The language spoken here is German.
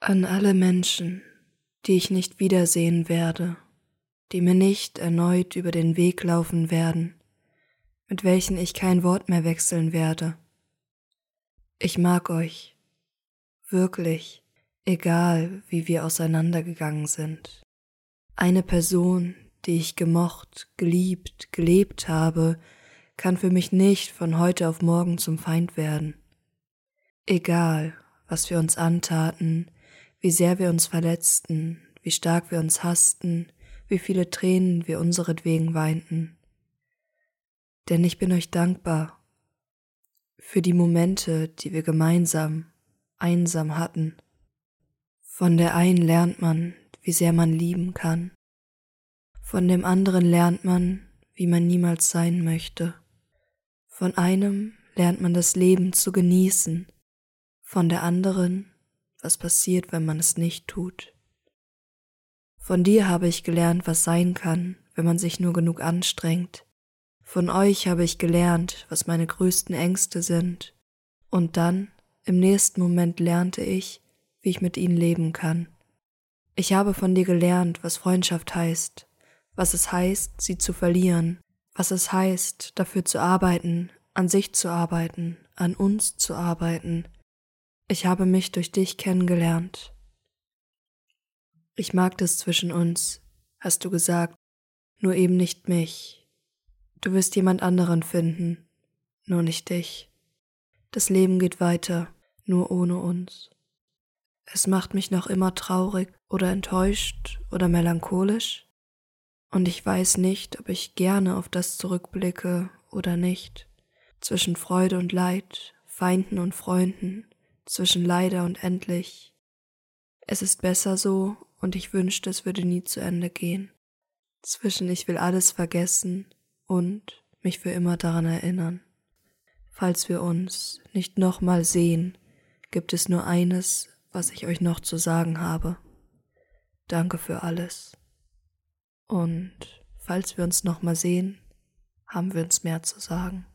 An alle Menschen, die ich nicht wiedersehen werde, die mir nicht erneut über den Weg laufen werden, mit welchen ich kein Wort mehr wechseln werde. Ich mag euch, wirklich, egal wie wir auseinandergegangen sind. Eine Person, die ich gemocht, geliebt, gelebt habe, kann für mich nicht von heute auf morgen zum Feind werden. Egal, was wir uns antaten, wie sehr wir uns verletzten, wie stark wir uns hassten, wie viele Tränen wir unseretwegen weinten. Denn ich bin euch dankbar für die Momente, die wir gemeinsam, einsam hatten. Von der einen lernt man, wie sehr man lieben kann. Von dem anderen lernt man, wie man niemals sein möchte. Von einem lernt man das Leben zu genießen, von der anderen, was passiert, wenn man es nicht tut. Von dir habe ich gelernt, was sein kann, wenn man sich nur genug anstrengt. Von euch habe ich gelernt, was meine größten Ängste sind. Und dann, im nächsten Moment, lernte ich, wie ich mit ihnen leben kann. Ich habe von dir gelernt, was Freundschaft heißt, was es heißt, sie zu verlieren, was es heißt, dafür zu arbeiten, an sich zu arbeiten, an uns zu arbeiten. Ich habe mich durch dich kennengelernt. Ich mag das zwischen uns, hast du gesagt, nur eben nicht mich. Du wirst jemand anderen finden, nur nicht dich. Das Leben geht weiter, nur ohne uns. Es macht mich noch immer traurig oder enttäuscht oder melancholisch, und ich weiß nicht, ob ich gerne auf das zurückblicke oder nicht, zwischen Freude und Leid, Feinden und Freunden, zwischen leider und endlich. Es ist besser so, und ich wünschte, es würde nie zu Ende gehen. Zwischen ich will alles vergessen und mich für immer daran erinnern. Falls wir uns nicht nochmal sehen, gibt es nur eines, was ich euch noch zu sagen habe. Danke für alles. Und falls wir uns nochmal sehen, haben wir uns mehr zu sagen.